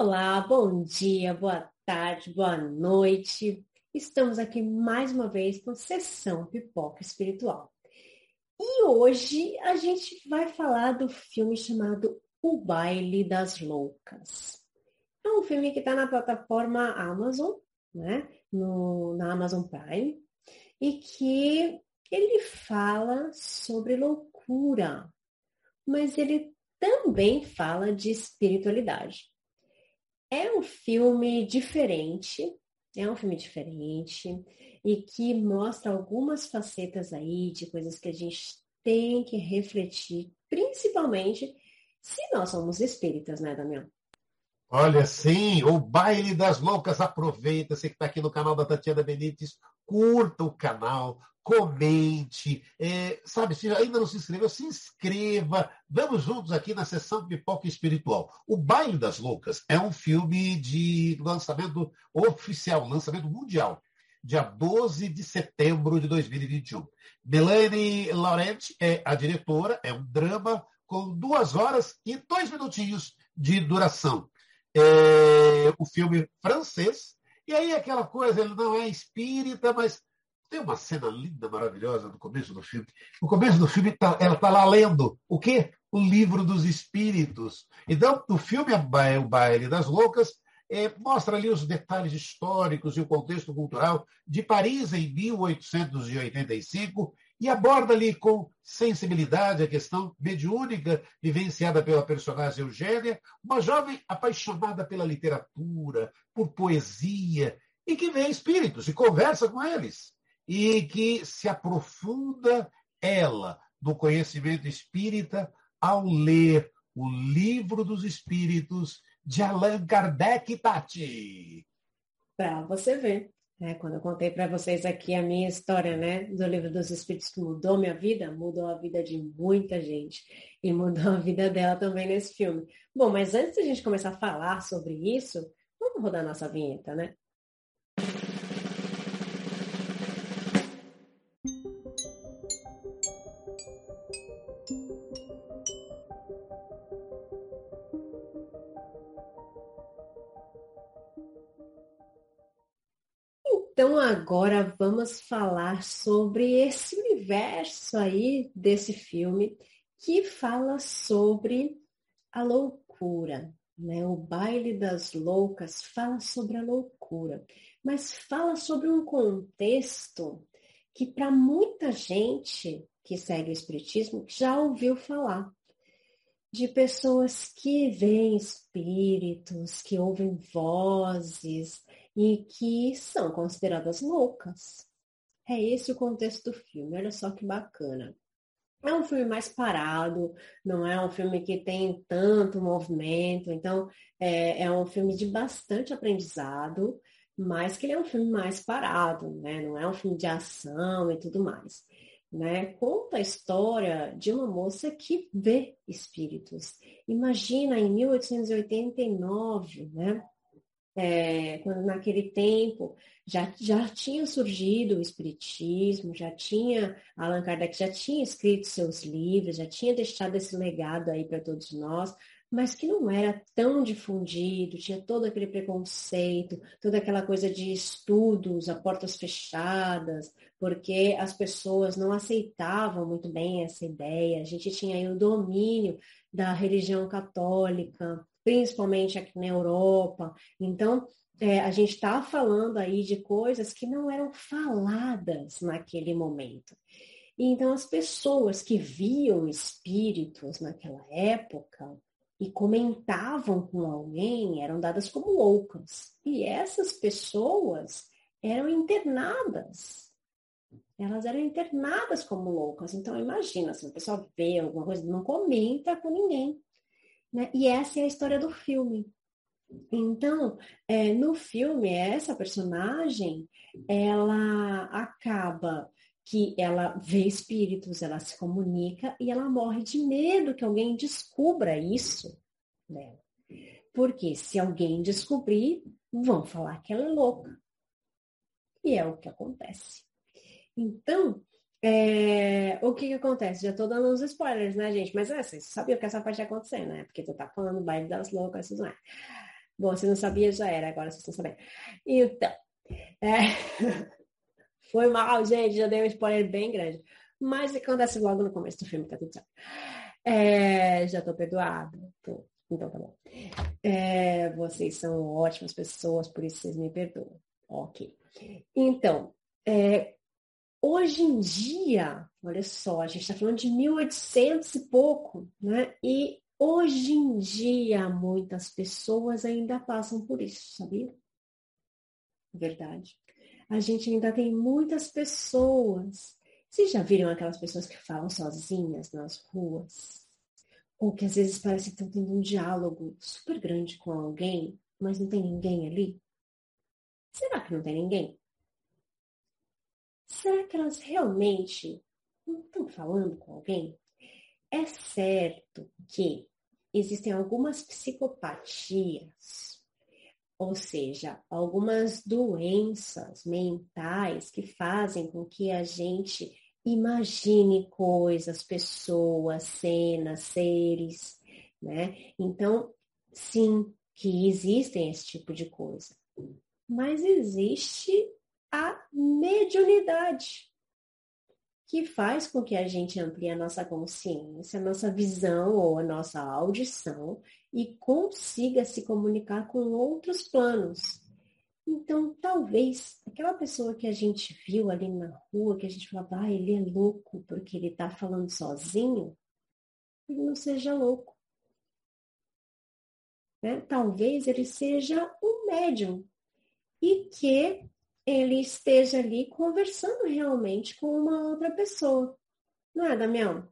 Olá, bom dia, boa tarde, boa noite. Estamos aqui mais uma vez com sessão Pipoca Espiritual. E hoje a gente vai falar do filme chamado O Baile das Loucas. É um filme que está na plataforma Amazon, né? No, na Amazon Prime, e que ele fala sobre loucura, mas ele também fala de espiritualidade. É um filme diferente, é um filme diferente e que mostra algumas facetas aí de coisas que a gente tem que refletir, principalmente se nós somos espíritas, né, Damião? Olha, sim, o baile das loucas. Aproveita, você que está aqui no canal da Tatiana Benítez, curta o canal, comente, é, sabe, se ainda não se inscreveu, se inscreva. Vamos juntos aqui na sessão Pipoca Espiritual. O Baile das Loucas é um filme de lançamento oficial, lançamento mundial, dia 12 de setembro de 2021. Melanie Laurent é a diretora, é um drama com duas horas e dois minutinhos de duração. É, o filme francês, e aí aquela coisa, ele não é espírita, mas tem uma cena linda, maravilhosa no começo do filme. No começo do filme, tá, ela está lá lendo o quê? O livro dos espíritos. Então, o filme O Baile das Loucas é, mostra ali os detalhes históricos e o contexto cultural de Paris em 1885 e aborda ali com sensibilidade a questão mediúnica vivenciada pela personagem Eugênia, uma jovem apaixonada pela literatura, por poesia, e que vê espíritos e conversa com eles e que se aprofunda ela no conhecimento espírita ao ler o Livro dos Espíritos de Allan Kardec Tati. Para você ver, né? quando eu contei para vocês aqui a minha história né, do Livro dos Espíritos que mudou minha vida, mudou a vida de muita gente e mudou a vida dela também nesse filme. Bom, mas antes de a gente começar a falar sobre isso, vamos rodar nossa vinheta, né? Então agora vamos falar sobre esse universo aí desse filme que fala sobre a loucura, né? O baile das loucas fala sobre a loucura, mas fala sobre um contexto que para muita gente que segue o espiritismo já ouviu falar de pessoas que veem espíritos, que ouvem vozes, e que são consideradas loucas. É esse o contexto do filme. Olha só que bacana. É um filme mais parado, não é um filme que tem tanto movimento, então é, é um filme de bastante aprendizado, mas que ele é um filme mais parado, né? Não é um filme de ação e tudo mais. Né? Conta a história de uma moça que vê espíritos. Imagina em 1889, né? É, quando naquele tempo já, já tinha surgido o Espiritismo, já tinha, Allan Kardec já tinha escrito seus livros, já tinha deixado esse legado aí para todos nós, mas que não era tão difundido, tinha todo aquele preconceito, toda aquela coisa de estudos a portas fechadas, porque as pessoas não aceitavam muito bem essa ideia. A gente tinha aí o domínio da religião católica, principalmente aqui na Europa. Então, é, a gente está falando aí de coisas que não eram faladas naquele momento. Então, as pessoas que viam espíritos naquela época e comentavam com alguém eram dadas como loucas. E essas pessoas eram internadas. Elas eram internadas como loucas. Então, imagina, se uma pessoa vê alguma coisa, não comenta com ninguém. Né? E essa é a história do filme. Então, é, no filme, essa personagem, ela acaba que ela vê espíritos, ela se comunica e ela morre de medo que alguém descubra isso dela. Porque se alguém descobrir, vão falar que ela é louca. E é o que acontece. Então, é, o que, que acontece? Já tô dando uns spoilers, né, gente? Mas é, vocês sabiam que essa parte ia acontecer, né? Porque tu tá falando baile das loucas, tudo mais. Bom, se não sabia, já era, agora vocês estão sabendo. Então, é... foi mal, gente, já dei um spoiler bem grande. Mas acontece logo no começo do filme, tá tudo certo. É... Já tô perdoada. Tô... Então tá bom. É... Vocês são ótimas pessoas, por isso vocês me perdoam. Ok. Então, é... hoje em dia, olha só, a gente está falando de 1800 e pouco, né? E Hoje em dia, muitas pessoas ainda passam por isso, sabia? Verdade. A gente ainda tem muitas pessoas. Vocês já viram aquelas pessoas que falam sozinhas nas ruas? Ou que às vezes parece que estão tendo um diálogo super grande com alguém, mas não tem ninguém ali? Será que não tem ninguém? Será que elas realmente não estão falando com alguém? É certo que existem algumas psicopatias, ou seja, algumas doenças mentais que fazem com que a gente imagine coisas, pessoas, cenas, seres, né? Então, sim, que existem esse tipo de coisa. Mas existe a mediunidade, que faz com que a gente amplie a nossa consciência, a nossa visão ou a nossa audição e consiga se comunicar com outros planos. Então, talvez aquela pessoa que a gente viu ali na rua, que a gente falava, ah, ele é louco porque ele está falando sozinho, ele não seja louco. Né? Talvez ele seja um médium e que ele esteja ali conversando realmente com uma outra pessoa. Não é, Damião?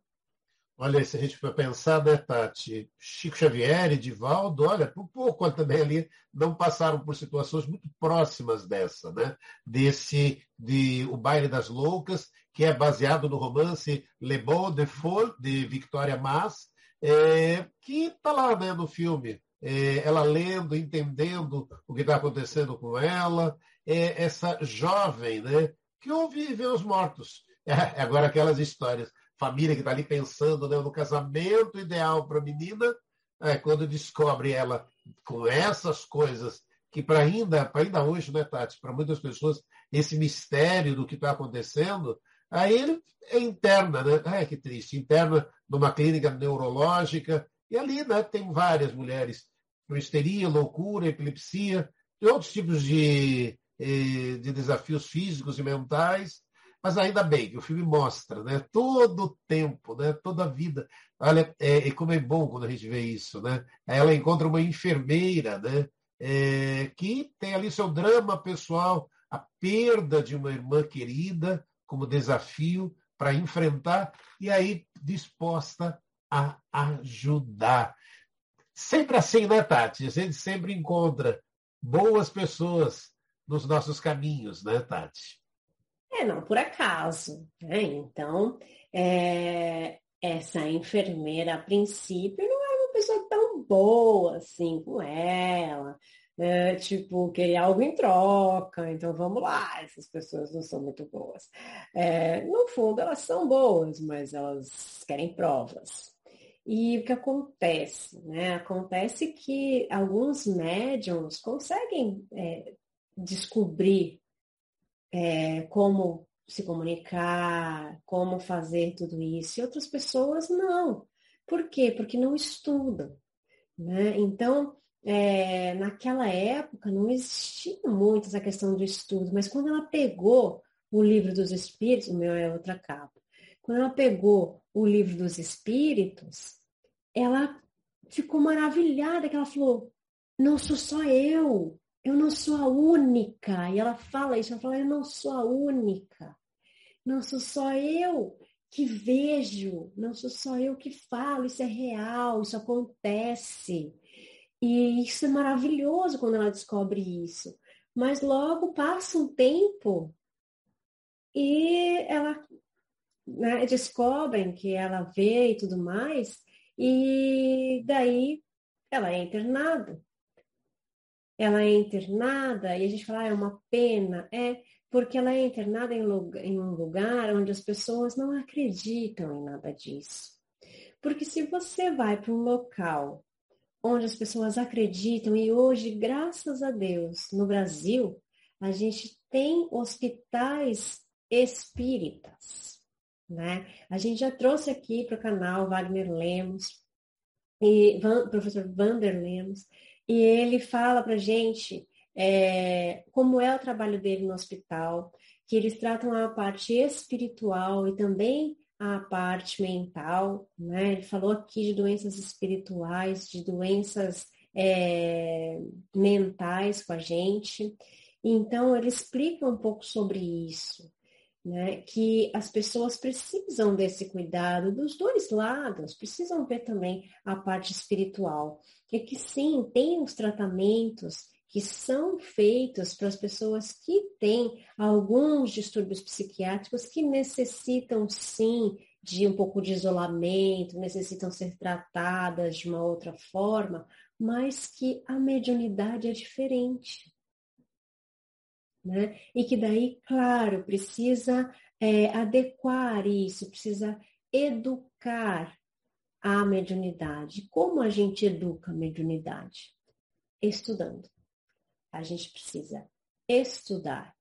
Olha, se a gente for pensar, né, Tati? Chico Xavier e Divaldo, olha, por pouco também ali não passaram por situações muito próximas dessa, né? Desse, de O Baile das Loucas, que é baseado no romance Le Beau de Folle, de Victoria Mas, é, que está lá né, no filme. É, ela lendo, entendendo o que está acontecendo com ela, é, essa jovem, né, que ouve ver os mortos. É, agora aquelas histórias, família que está ali pensando né, no casamento ideal para a menina, é, quando descobre ela com essas coisas que para ainda, ainda hoje, né, Tati, para muitas pessoas, esse mistério do que está acontecendo, aí ele é interna, né? Ai, que triste, interna numa clínica neurológica, e ali né, tem várias mulheres histeria, loucura, epilepsia, e outros tipos de de desafios físicos e mentais, mas ainda bem que o filme mostra, né? Todo o tempo, né? Toda a vida. Olha, é, é, como é bom quando a gente vê isso, né? Ela encontra uma enfermeira, né? É, que tem ali seu drama pessoal, a perda de uma irmã querida como desafio para enfrentar e aí disposta a ajudar. Sempre assim, né, Tati? A gente sempre encontra boas pessoas nos nossos caminhos, né, Tati? É, não por acaso. Né? Então, é, essa enfermeira, a princípio, não é uma pessoa tão boa assim com ela. É, tipo, queria algo em troca, então vamos lá, essas pessoas não são muito boas. É, no fundo, elas são boas, mas elas querem provas. E o que acontece? Né? Acontece que alguns médiums conseguem é, descobrir é, como se comunicar, como fazer tudo isso, e outras pessoas não. Por quê? Porque não estudam. Né? Então, é, naquela época não existia muito essa questão do estudo, mas quando ela pegou o livro dos espíritos, o meu é outra capa, quando ela pegou o livro dos espíritos, ela ficou maravilhada, que ela falou, não sou só eu, eu não sou a única. E ela fala isso, ela fala, eu não sou a única. Não sou só eu que vejo, não sou só eu que falo, isso é real, isso acontece. E isso é maravilhoso quando ela descobre isso. Mas logo passa um tempo e ela né, descobrem que ela vê e tudo mais, e daí ela é internada ela é internada e a gente fala, ah, é uma pena, é porque ela é internada em, lugar, em um lugar onde as pessoas não acreditam em nada disso. Porque se você vai para um local onde as pessoas acreditam e hoje, graças a Deus, no Brasil, a gente tem hospitais espíritas. Né? A gente já trouxe aqui para o canal Wagner Lemos, e Van, professor Vander Lemos, e ele fala para gente é, como é o trabalho dele no hospital, que eles tratam a parte espiritual e também a parte mental, né? Ele falou aqui de doenças espirituais, de doenças é, mentais com a gente. Então, ele explica um pouco sobre isso, né? Que as pessoas precisam desse cuidado dos dois lados, precisam ver também a parte espiritual. E que sim, tem os tratamentos que são feitos para as pessoas que têm alguns distúrbios psiquiátricos que necessitam sim de um pouco de isolamento, necessitam ser tratadas de uma outra forma, mas que a mediunidade é diferente. Né? E que daí, claro, precisa é, adequar isso, precisa educar a mediunidade. Como a gente educa a mediunidade? Estudando a gente precisa estudar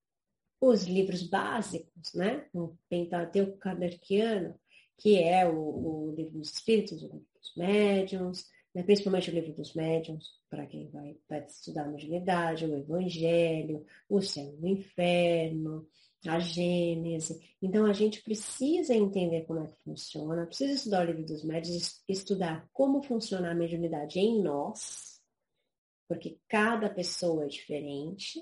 os livros básicos, né? O Pentateuco Kardeciano, que é o, o, livro dos espíritos, o livro dos médiuns, né? principalmente o livro dos médiuns, para quem vai, vai estudar a mediunidade, o Evangelho, o céu e o inferno, a Gênese. Então, a gente precisa entender como é que funciona, precisa estudar o livro dos médiuns, estudar como funciona a mediunidade em nós, porque cada pessoa é diferente,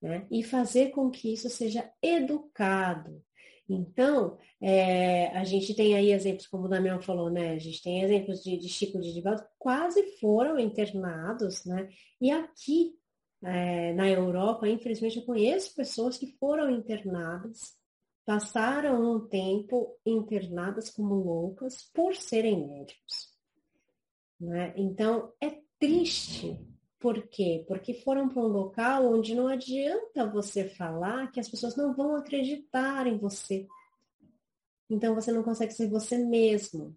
né? e fazer com que isso seja educado. Então, é, a gente tem aí exemplos, como o Damião falou, né? A gente tem exemplos de, de Chico de Divaldo, quase foram internados, né? E aqui, é, na Europa, infelizmente, eu conheço pessoas que foram internadas, passaram um tempo internadas como loucas por serem médicos. Né? Então, é triste por quê? Porque foram para um local onde não adianta você falar que as pessoas não vão acreditar em você. Então você não consegue ser você mesmo.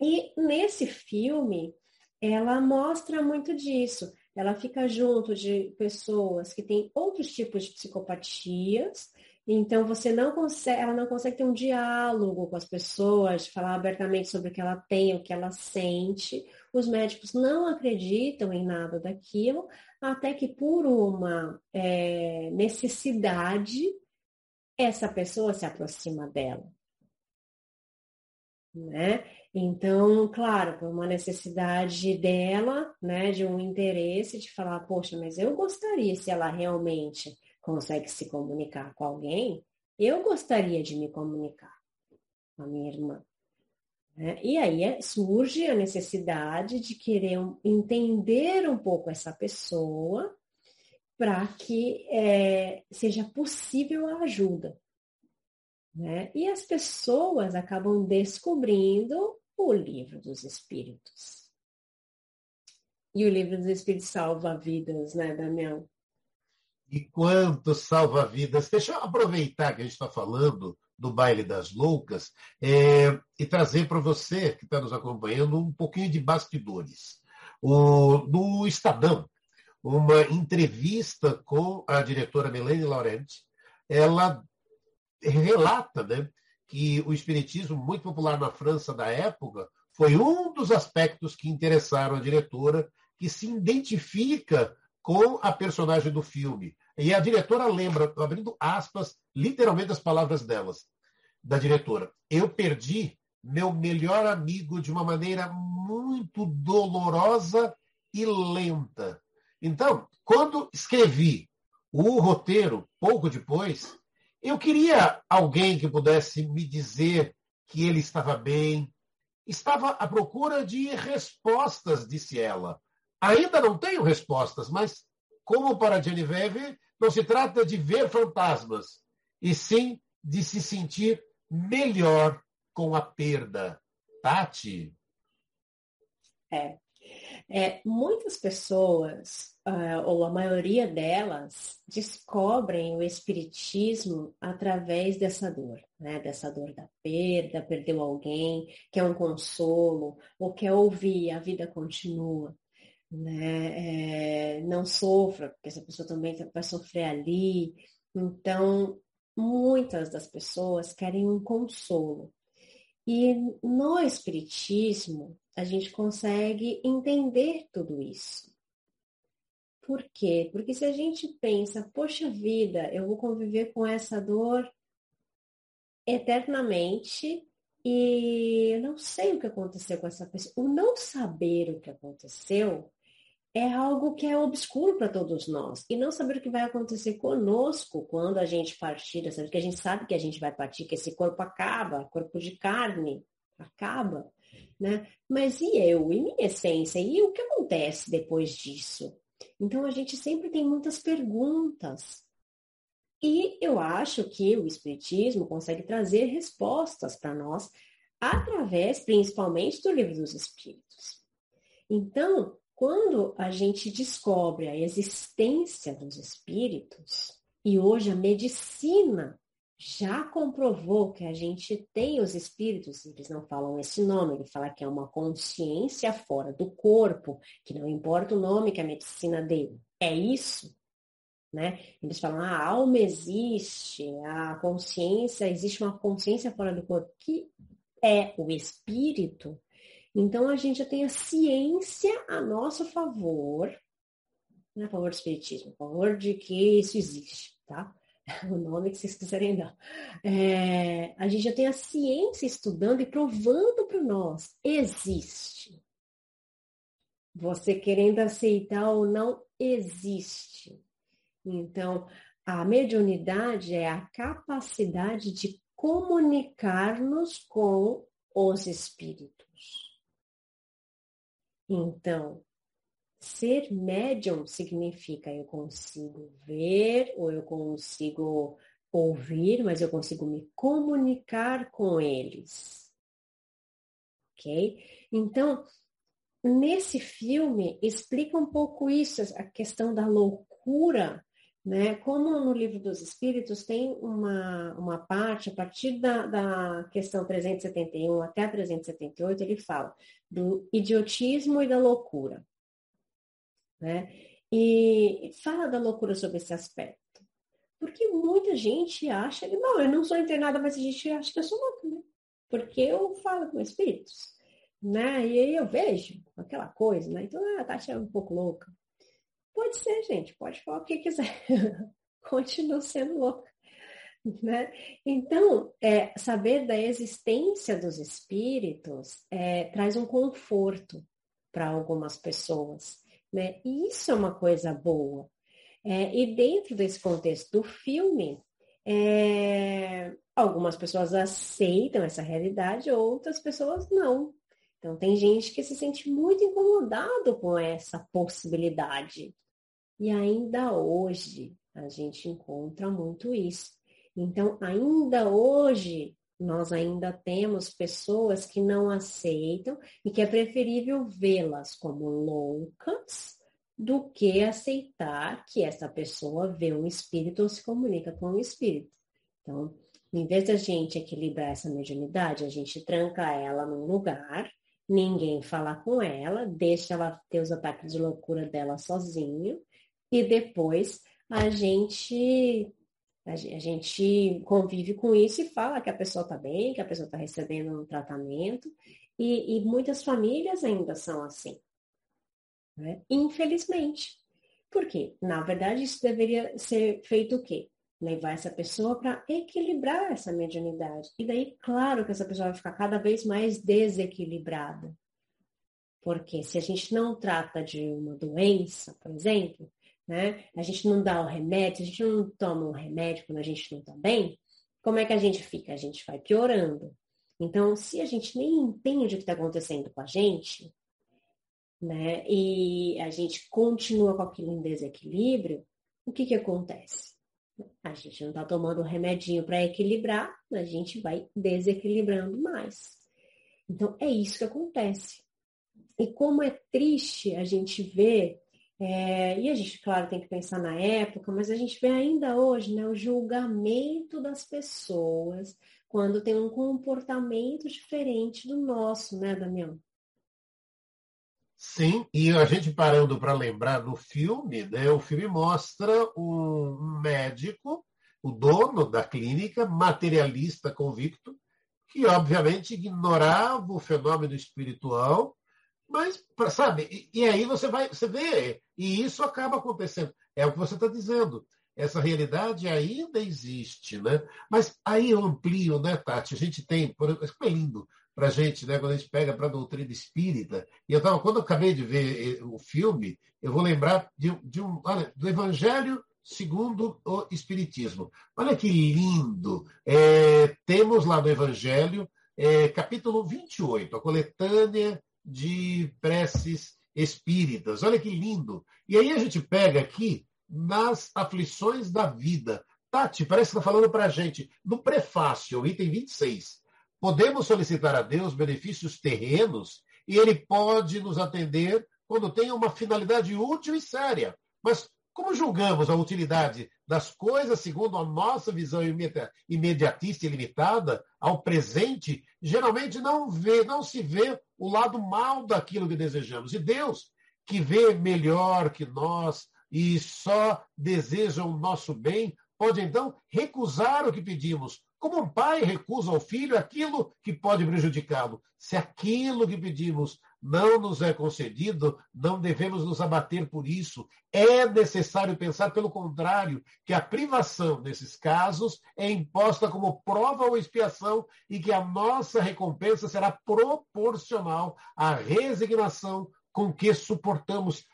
E nesse filme, ela mostra muito disso. Ela fica junto de pessoas que têm outros tipos de psicopatias então você não consegue, ela não consegue ter um diálogo com as pessoas, falar abertamente sobre o que ela tem, o que ela sente. Os médicos não acreditam em nada daquilo, até que por uma é, necessidade essa pessoa se aproxima dela. Né? Então, claro, por uma necessidade dela, né, de um interesse de falar, poxa, mas eu gostaria se ela realmente consegue se comunicar com alguém, eu gostaria de me comunicar com a minha irmã. Né? E aí é, surge a necessidade de querer entender um pouco essa pessoa para que é, seja possível a ajuda. Né? E as pessoas acabam descobrindo o livro dos espíritos. E o livro dos espíritos salva vidas, né, Damião? E quanto salva-vidas. Deixa eu aproveitar que a gente está falando do baile das loucas é, e trazer para você que está nos acompanhando um pouquinho de bastidores. O, no Estadão, uma entrevista com a diretora Melanie Laurent, ela relata né, que o espiritismo, muito popular na França da época, foi um dos aspectos que interessaram a diretora, que se identifica com a personagem do filme. E a diretora lembra, abrindo aspas, literalmente as palavras delas, da diretora. Eu perdi meu melhor amigo de uma maneira muito dolorosa e lenta. Então, quando escrevi o roteiro, pouco depois, eu queria alguém que pudesse me dizer que ele estava bem. Estava à procura de respostas, disse ela. Ainda não tenho respostas, mas como para Genevieve, não se trata de ver fantasmas, e sim de se sentir melhor com a perda. Tati? É. é muitas pessoas, uh, ou a maioria delas, descobrem o espiritismo através dessa dor, né? Dessa dor da perda, perdeu alguém, quer um consolo, ou quer ouvir, a vida continua. Né? É, não sofra, porque essa pessoa também vai sofrer ali. Então, muitas das pessoas querem um consolo. E no Espiritismo, a gente consegue entender tudo isso. Por quê? Porque se a gente pensa, poxa vida, eu vou conviver com essa dor eternamente e eu não sei o que aconteceu com essa pessoa. O não saber o que aconteceu é algo que é obscuro para todos nós. E não saber o que vai acontecer conosco quando a gente partir, porque a gente sabe que a gente vai partir, que esse corpo acaba, corpo de carne acaba, né? Mas e eu, e minha essência? E o que acontece depois disso? Então a gente sempre tem muitas perguntas. E eu acho que o Espiritismo consegue trazer respostas para nós através, principalmente, do Livro dos Espíritos. Então, quando a gente descobre a existência dos espíritos, e hoje a medicina já comprovou que a gente tem os espíritos, eles não falam esse nome, ele fala que é uma consciência fora do corpo, que não importa o nome que a medicina deu, é isso. Né? Eles falam, ah, a alma existe, a consciência, existe uma consciência fora do corpo, que é o espírito, então a gente já tem a ciência a nosso favor, não é a favor do espiritismo, a favor de que isso existe, tá? O nome que vocês quiserem dar. É, a gente já tem a ciência estudando e provando para nós, existe. Você querendo aceitar ou não, existe. Então, a mediunidade é a capacidade de comunicar-nos com os espíritos. Então, ser médium significa eu consigo ver ou eu consigo ouvir, mas eu consigo me comunicar com eles. Ok? Então, nesse filme, explica um pouco isso, a questão da loucura né? Como no livro dos Espíritos tem uma, uma parte, a partir da, da questão 371 até a 378, ele fala do idiotismo e da loucura. Né? E fala da loucura sobre esse aspecto. Porque muita gente acha não, eu não sou internada, mas a gente acha que eu sou louca, né? Porque eu falo com espíritos, né? E aí eu vejo aquela coisa, né? Então, ah, a Tati é um pouco louca. Pode ser, gente, pode falar o que quiser. Continua sendo louca. Né? Então, é, saber da existência dos espíritos é, traz um conforto para algumas pessoas. Né? E isso é uma coisa boa. É, e dentro desse contexto do filme, é, algumas pessoas aceitam essa realidade, outras pessoas não. Então, tem gente que se sente muito incomodado com essa possibilidade. E ainda hoje a gente encontra muito isso. Então, ainda hoje, nós ainda temos pessoas que não aceitam e que é preferível vê-las como loucas do que aceitar que essa pessoa vê um espírito ou se comunica com um espírito. Então, em vez da gente equilibrar essa mediunidade, a gente tranca ela num lugar, ninguém fala com ela, deixa ela ter os ataques de loucura dela sozinho e depois a gente a gente convive com isso e fala que a pessoa está bem, que a pessoa está recebendo um tratamento, e, e, muitas famílias ainda são assim. Né? Infelizmente. Por quê? Na verdade, isso deveria ser feito o quê? Levar essa pessoa para equilibrar essa mediunidade. E daí, claro que essa pessoa vai ficar cada vez mais desequilibrada. Porque se a gente não trata de uma doença, por exemplo, né? A gente não dá o remédio, a gente não toma um remédio quando a gente não está bem, como é que a gente fica? A gente vai piorando. Então, se a gente nem entende o que está acontecendo com a gente, né, e a gente continua com aquilo em desequilíbrio, o que que acontece? A gente não está tomando um remedinho para equilibrar, a gente vai desequilibrando mais. Então, é isso que acontece. E como é triste a gente ver é, e a gente, claro, tem que pensar na época, mas a gente vê ainda hoje né, o julgamento das pessoas quando tem um comportamento diferente do nosso, né, Damião? Sim, e a gente parando para lembrar no filme, né, o filme mostra um médico, o dono da clínica, materialista convicto, que obviamente ignorava o fenômeno espiritual, mas, sabe, e, aí você vai, você vê, e isso acaba acontecendo. É o que você está dizendo. Essa realidade ainda existe, né? Mas aí eu amplio, né, Tati? A gente tem, por é lindo para a gente, né, quando a gente pega para a doutrina espírita. E eu tava, quando eu acabei de ver eh, o filme, eu vou lembrar de, de um, olha, do Evangelho segundo o Espiritismo. Olha que lindo! É, temos lá no Evangelho, é, capítulo 28, a coletânea de preces espíritas. Olha que lindo! E aí a gente pega aqui nas aflições da vida. Tati, parece que está falando para a gente, no prefácio, item 26. Podemos solicitar a Deus benefícios terrenos e Ele pode nos atender quando tem uma finalidade útil e séria. Mas como julgamos a utilidade das coisas segundo a nossa visão imediatista e limitada ao presente, geralmente não vê, não se vê o lado mal daquilo que desejamos. E Deus, que vê melhor que nós e só deseja o nosso bem, pode então recusar o que pedimos, como um pai recusa ao filho aquilo que pode prejudicá-lo. Se aquilo que pedimos não nos é concedido, não devemos nos abater por isso. É necessário pensar, pelo contrário, que a privação, nesses casos, é imposta como prova ou expiação e que a nossa recompensa será proporcional à resignação com que suportamos.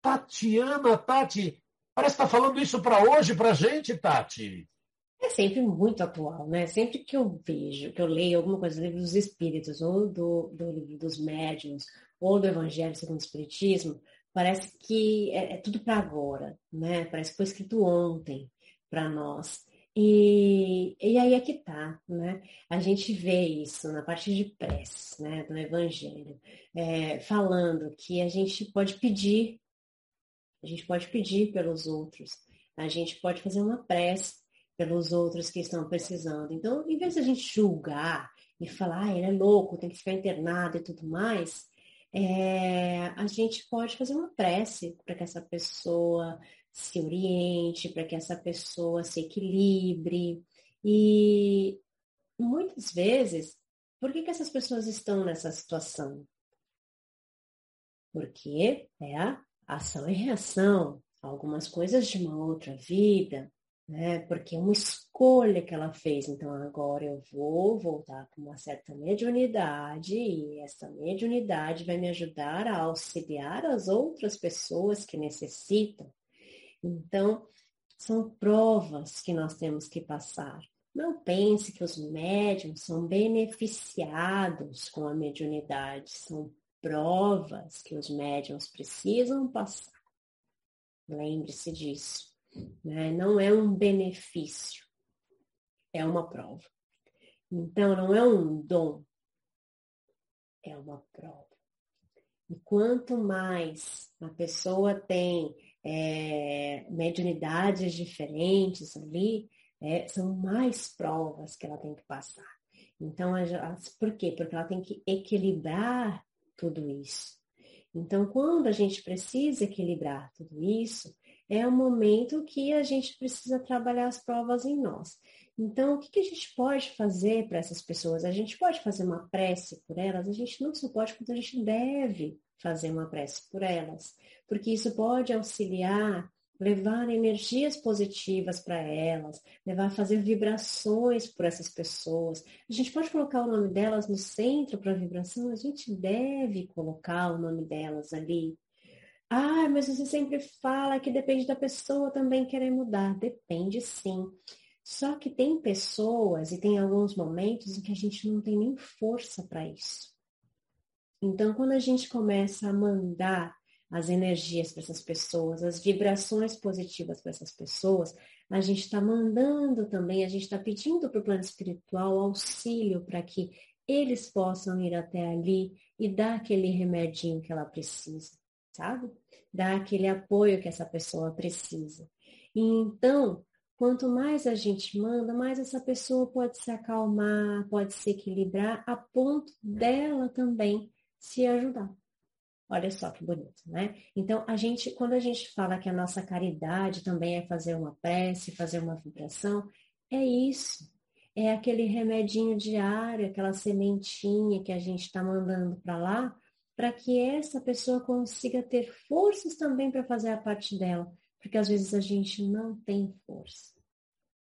Tatiana, Tati, parece que está falando isso para hoje, para a gente, Tati é sempre muito atual, né? Sempre que eu vejo, que eu leio alguma coisa do livro dos Espíritos, ou do, do livro dos Médiuns, ou do Evangelho segundo o Espiritismo, parece que é, é tudo para agora, né? Parece que foi escrito ontem para nós. E, e aí é que tá, né? A gente vê isso na parte de prece, né, do Evangelho, é, falando que a gente pode pedir, a gente pode pedir pelos outros, a gente pode fazer uma prece pelos outros que estão precisando. Então, em vez de a gente julgar e falar, ah, ele é louco, tem que ficar internado e tudo mais, é, a gente pode fazer uma prece para que essa pessoa se oriente, para que essa pessoa se equilibre. E muitas vezes, por que, que essas pessoas estão nessa situação? Porque é a ação e reação. Algumas coisas de uma outra vida, né? Porque é uma escolha que ela fez. Então, agora eu vou voltar com uma certa mediunidade e essa mediunidade vai me ajudar a auxiliar as outras pessoas que necessitam. Então, são provas que nós temos que passar. Não pense que os médiums são beneficiados com a mediunidade, são provas que os médiums precisam passar. Lembre-se disso. Né? Não é um benefício, é uma prova. Então, não é um dom, é uma prova. E quanto mais a pessoa tem é, mediunidades diferentes ali, é, são mais provas que ela tem que passar. Então, por quê? Porque ela tem que equilibrar tudo isso. Então, quando a gente precisa equilibrar tudo isso, é o momento que a gente precisa trabalhar as provas em nós. Então, o que, que a gente pode fazer para essas pessoas? A gente pode fazer uma prece por elas? A gente não só pode, quanto a gente deve fazer uma prece por elas, porque isso pode auxiliar, levar energias positivas para elas, levar a fazer vibrações por essas pessoas. A gente pode colocar o nome delas no centro para vibração, a gente deve colocar o nome delas ali, ah, mas você sempre fala que depende da pessoa também querer mudar. Depende sim. Só que tem pessoas e tem alguns momentos em que a gente não tem nem força para isso. Então, quando a gente começa a mandar as energias para essas pessoas, as vibrações positivas para essas pessoas, a gente está mandando também, a gente está pedindo para o plano espiritual auxílio para que eles possam ir até ali e dar aquele remedinho que ela precisa sabe? Dar aquele apoio que essa pessoa precisa. E então, quanto mais a gente manda, mais essa pessoa pode se acalmar, pode se equilibrar, a ponto dela também se ajudar. Olha só que bonito, né? Então, a gente, quando a gente fala que a nossa caridade também é fazer uma prece, fazer uma vibração, é isso. É aquele remedinho diário, aquela sementinha que a gente está mandando para lá, para que essa pessoa consiga ter forças também para fazer a parte dela. Porque às vezes a gente não tem força.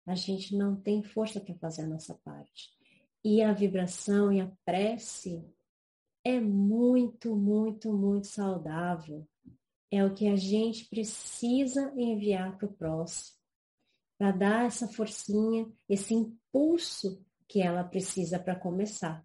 A gente não tem força para fazer a nossa parte. E a vibração e a prece é muito, muito, muito saudável. É o que a gente precisa enviar para o próximo, para dar essa forcinha, esse impulso que ela precisa para começar.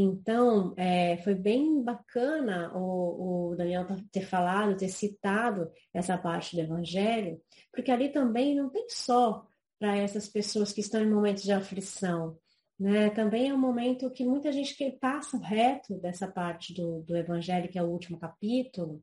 Então, é, foi bem bacana o, o, Daniel ter falado, ter citado essa parte do Evangelho, porque ali também não tem só para essas pessoas que estão em momentos de aflição, né? Também é um momento que muita gente que passa reto dessa parte do, do Evangelho, que é o último capítulo,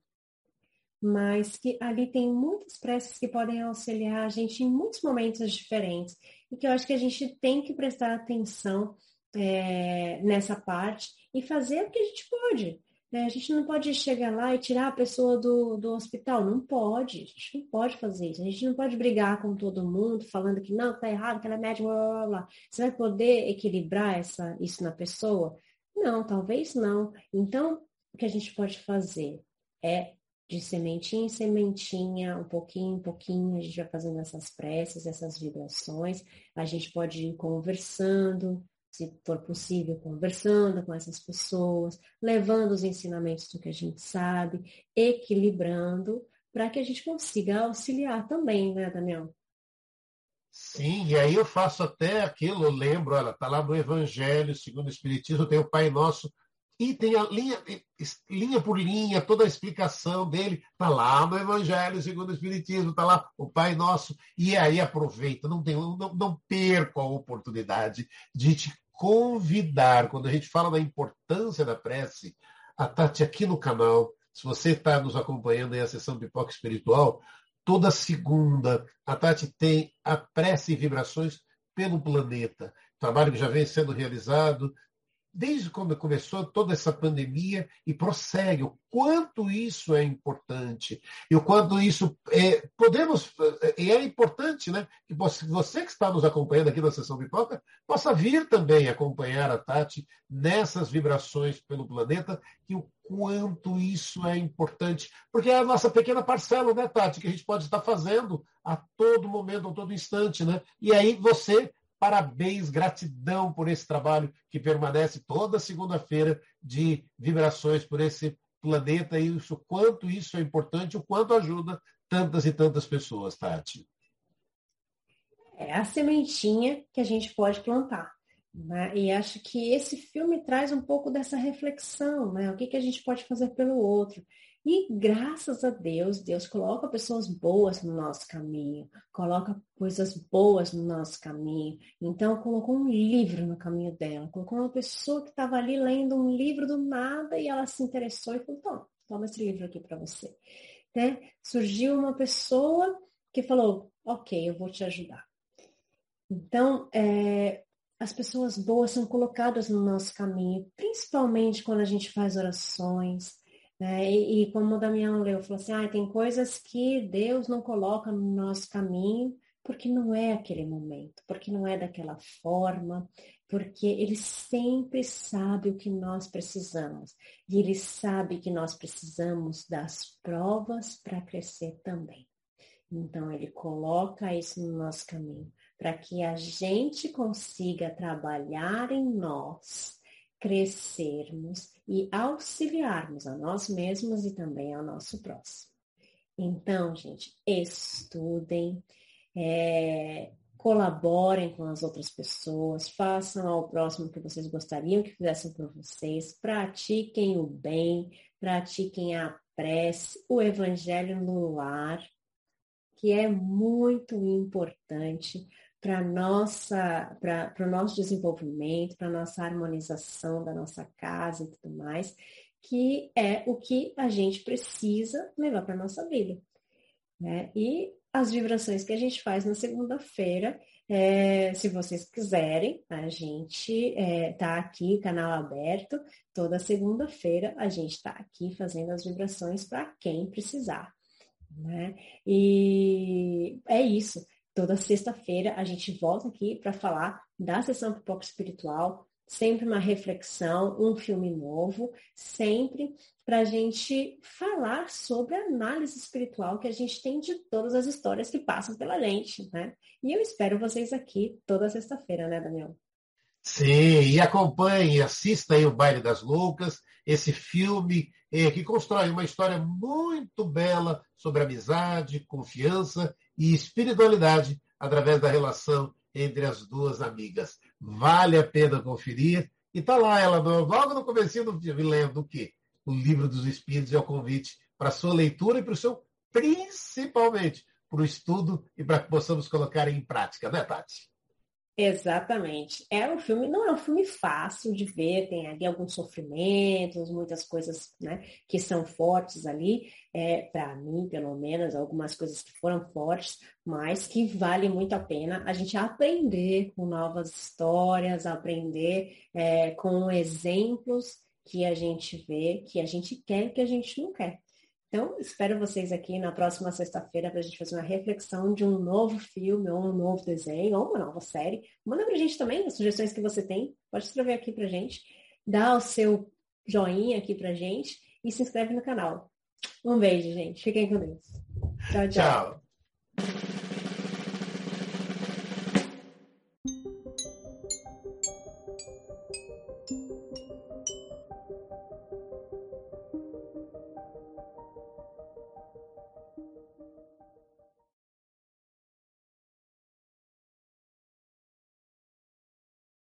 mas que ali tem muitas preces que podem auxiliar a gente em muitos momentos diferentes e que eu acho que a gente tem que prestar atenção é, nessa parte e fazer o que a gente pode. Né? A gente não pode chegar lá e tirar a pessoa do, do hospital. Não pode. A gente não pode fazer isso. A gente não pode brigar com todo mundo falando que não, tá errado, que ela é médica, blá, blá, blá. Você vai poder equilibrar essa, isso na pessoa? Não, talvez não. Então, o que a gente pode fazer é de sementinha em sementinha, um pouquinho em pouquinho, a gente vai fazendo essas preces, essas vibrações. A gente pode ir conversando, se for possível, conversando com essas pessoas, levando os ensinamentos do que a gente sabe, equilibrando, para que a gente consiga auxiliar também, né, Daniel? Sim, e aí eu faço até aquilo, eu lembro, olha, está lá no Evangelho, segundo o Espiritismo, tem o Pai Nosso, e tem a linha, linha por linha, toda a explicação dele, está lá no Evangelho, segundo o Espiritismo, está lá o Pai Nosso, e aí aproveita, não, tem, não, não a oportunidade de te convidar, quando a gente fala da importância da prece, a Tati aqui no canal, se você está nos acompanhando aí a sessão Pipoca Espiritual, toda segunda a Tati tem a prece e vibrações pelo planeta. Trabalho que já vem sendo realizado desde quando começou toda essa pandemia e prossegue, o quanto isso é importante e o quanto isso é, podemos, e é importante, né, que você que está nos acompanhando aqui na Sessão Pipoca possa vir também acompanhar a Tati nessas vibrações pelo planeta e o quanto isso é importante, porque é a nossa pequena parcela, né, Tati, que a gente pode estar fazendo a todo momento, a todo instante, né? E aí você Parabéns, gratidão por esse trabalho que permanece toda segunda-feira de vibrações por esse planeta e isso, quanto isso é importante, o quanto ajuda tantas e tantas pessoas, Tati. É a sementinha que a gente pode plantar. Né? E acho que esse filme traz um pouco dessa reflexão, né? O que, que a gente pode fazer pelo outro. E graças a Deus, Deus coloca pessoas boas no nosso caminho, coloca coisas boas no nosso caminho. Então, colocou um livro no caminho dela, colocou uma pessoa que estava ali lendo um livro do nada e ela se interessou e falou: toma, toma esse livro aqui para você. Né? Surgiu uma pessoa que falou: ok, eu vou te ajudar. Então, é, as pessoas boas são colocadas no nosso caminho, principalmente quando a gente faz orações né? E, e, como o Damião leu, falou assim, ah, tem coisas que Deus não coloca no nosso caminho porque não é aquele momento, porque não é daquela forma, porque ele sempre sabe o que nós precisamos. E ele sabe que nós precisamos das provas para crescer também. Então ele coloca isso no nosso caminho para que a gente consiga trabalhar em nós crescermos e auxiliarmos a nós mesmos e também ao nosso próximo. Então, gente, estudem, é, colaborem com as outras pessoas, façam ao próximo que vocês gostariam que fizessem por vocês, pratiquem o bem, pratiquem a prece, o evangelho no lar, que é muito importante para nossa para o nosso desenvolvimento, para nossa harmonização da nossa casa e tudo mais, que é o que a gente precisa levar para nossa vida. Né? E as vibrações que a gente faz na segunda-feira, é, se vocês quiserem, a gente está é, aqui, canal aberto, toda segunda-feira a gente está aqui fazendo as vibrações para quem precisar. Né? E é isso. Toda sexta-feira a gente volta aqui para falar da sessão pipoca espiritual, sempre uma reflexão, um filme novo, sempre para a gente falar sobre a análise espiritual que a gente tem de todas as histórias que passam pela gente, né? E eu espero vocês aqui toda sexta-feira, né, Daniel? Sim, e acompanhe, assista aí o Baile das Loucas, esse filme eh, que constrói uma história muito bela sobre amizade, confiança e espiritualidade através da relação entre as duas amigas. Vale a pena conferir. E tá lá ela, logo no começo do filme, lendo o quê? O Livro dos Espíritos é o convite para sua leitura e para o seu, principalmente, para o estudo e para que possamos colocar em prática, né, Tati? Exatamente. É um filme, não é um filme fácil de ver, tem ali alguns sofrimentos, muitas coisas né, que são fortes ali, é, para mim, pelo menos, algumas coisas que foram fortes, mas que vale muito a pena a gente aprender com novas histórias, aprender é, com exemplos que a gente vê, que a gente quer que a gente não quer. Então, espero vocês aqui na próxima sexta-feira para a gente fazer uma reflexão de um novo filme, ou um novo desenho, ou uma nova série. Manda para a gente também as sugestões que você tem. Pode escrever aqui para a gente. Dá o seu joinha aqui para a gente e se inscreve no canal. Um beijo, gente. Fiquem com Deus. tchau. tchau. tchau.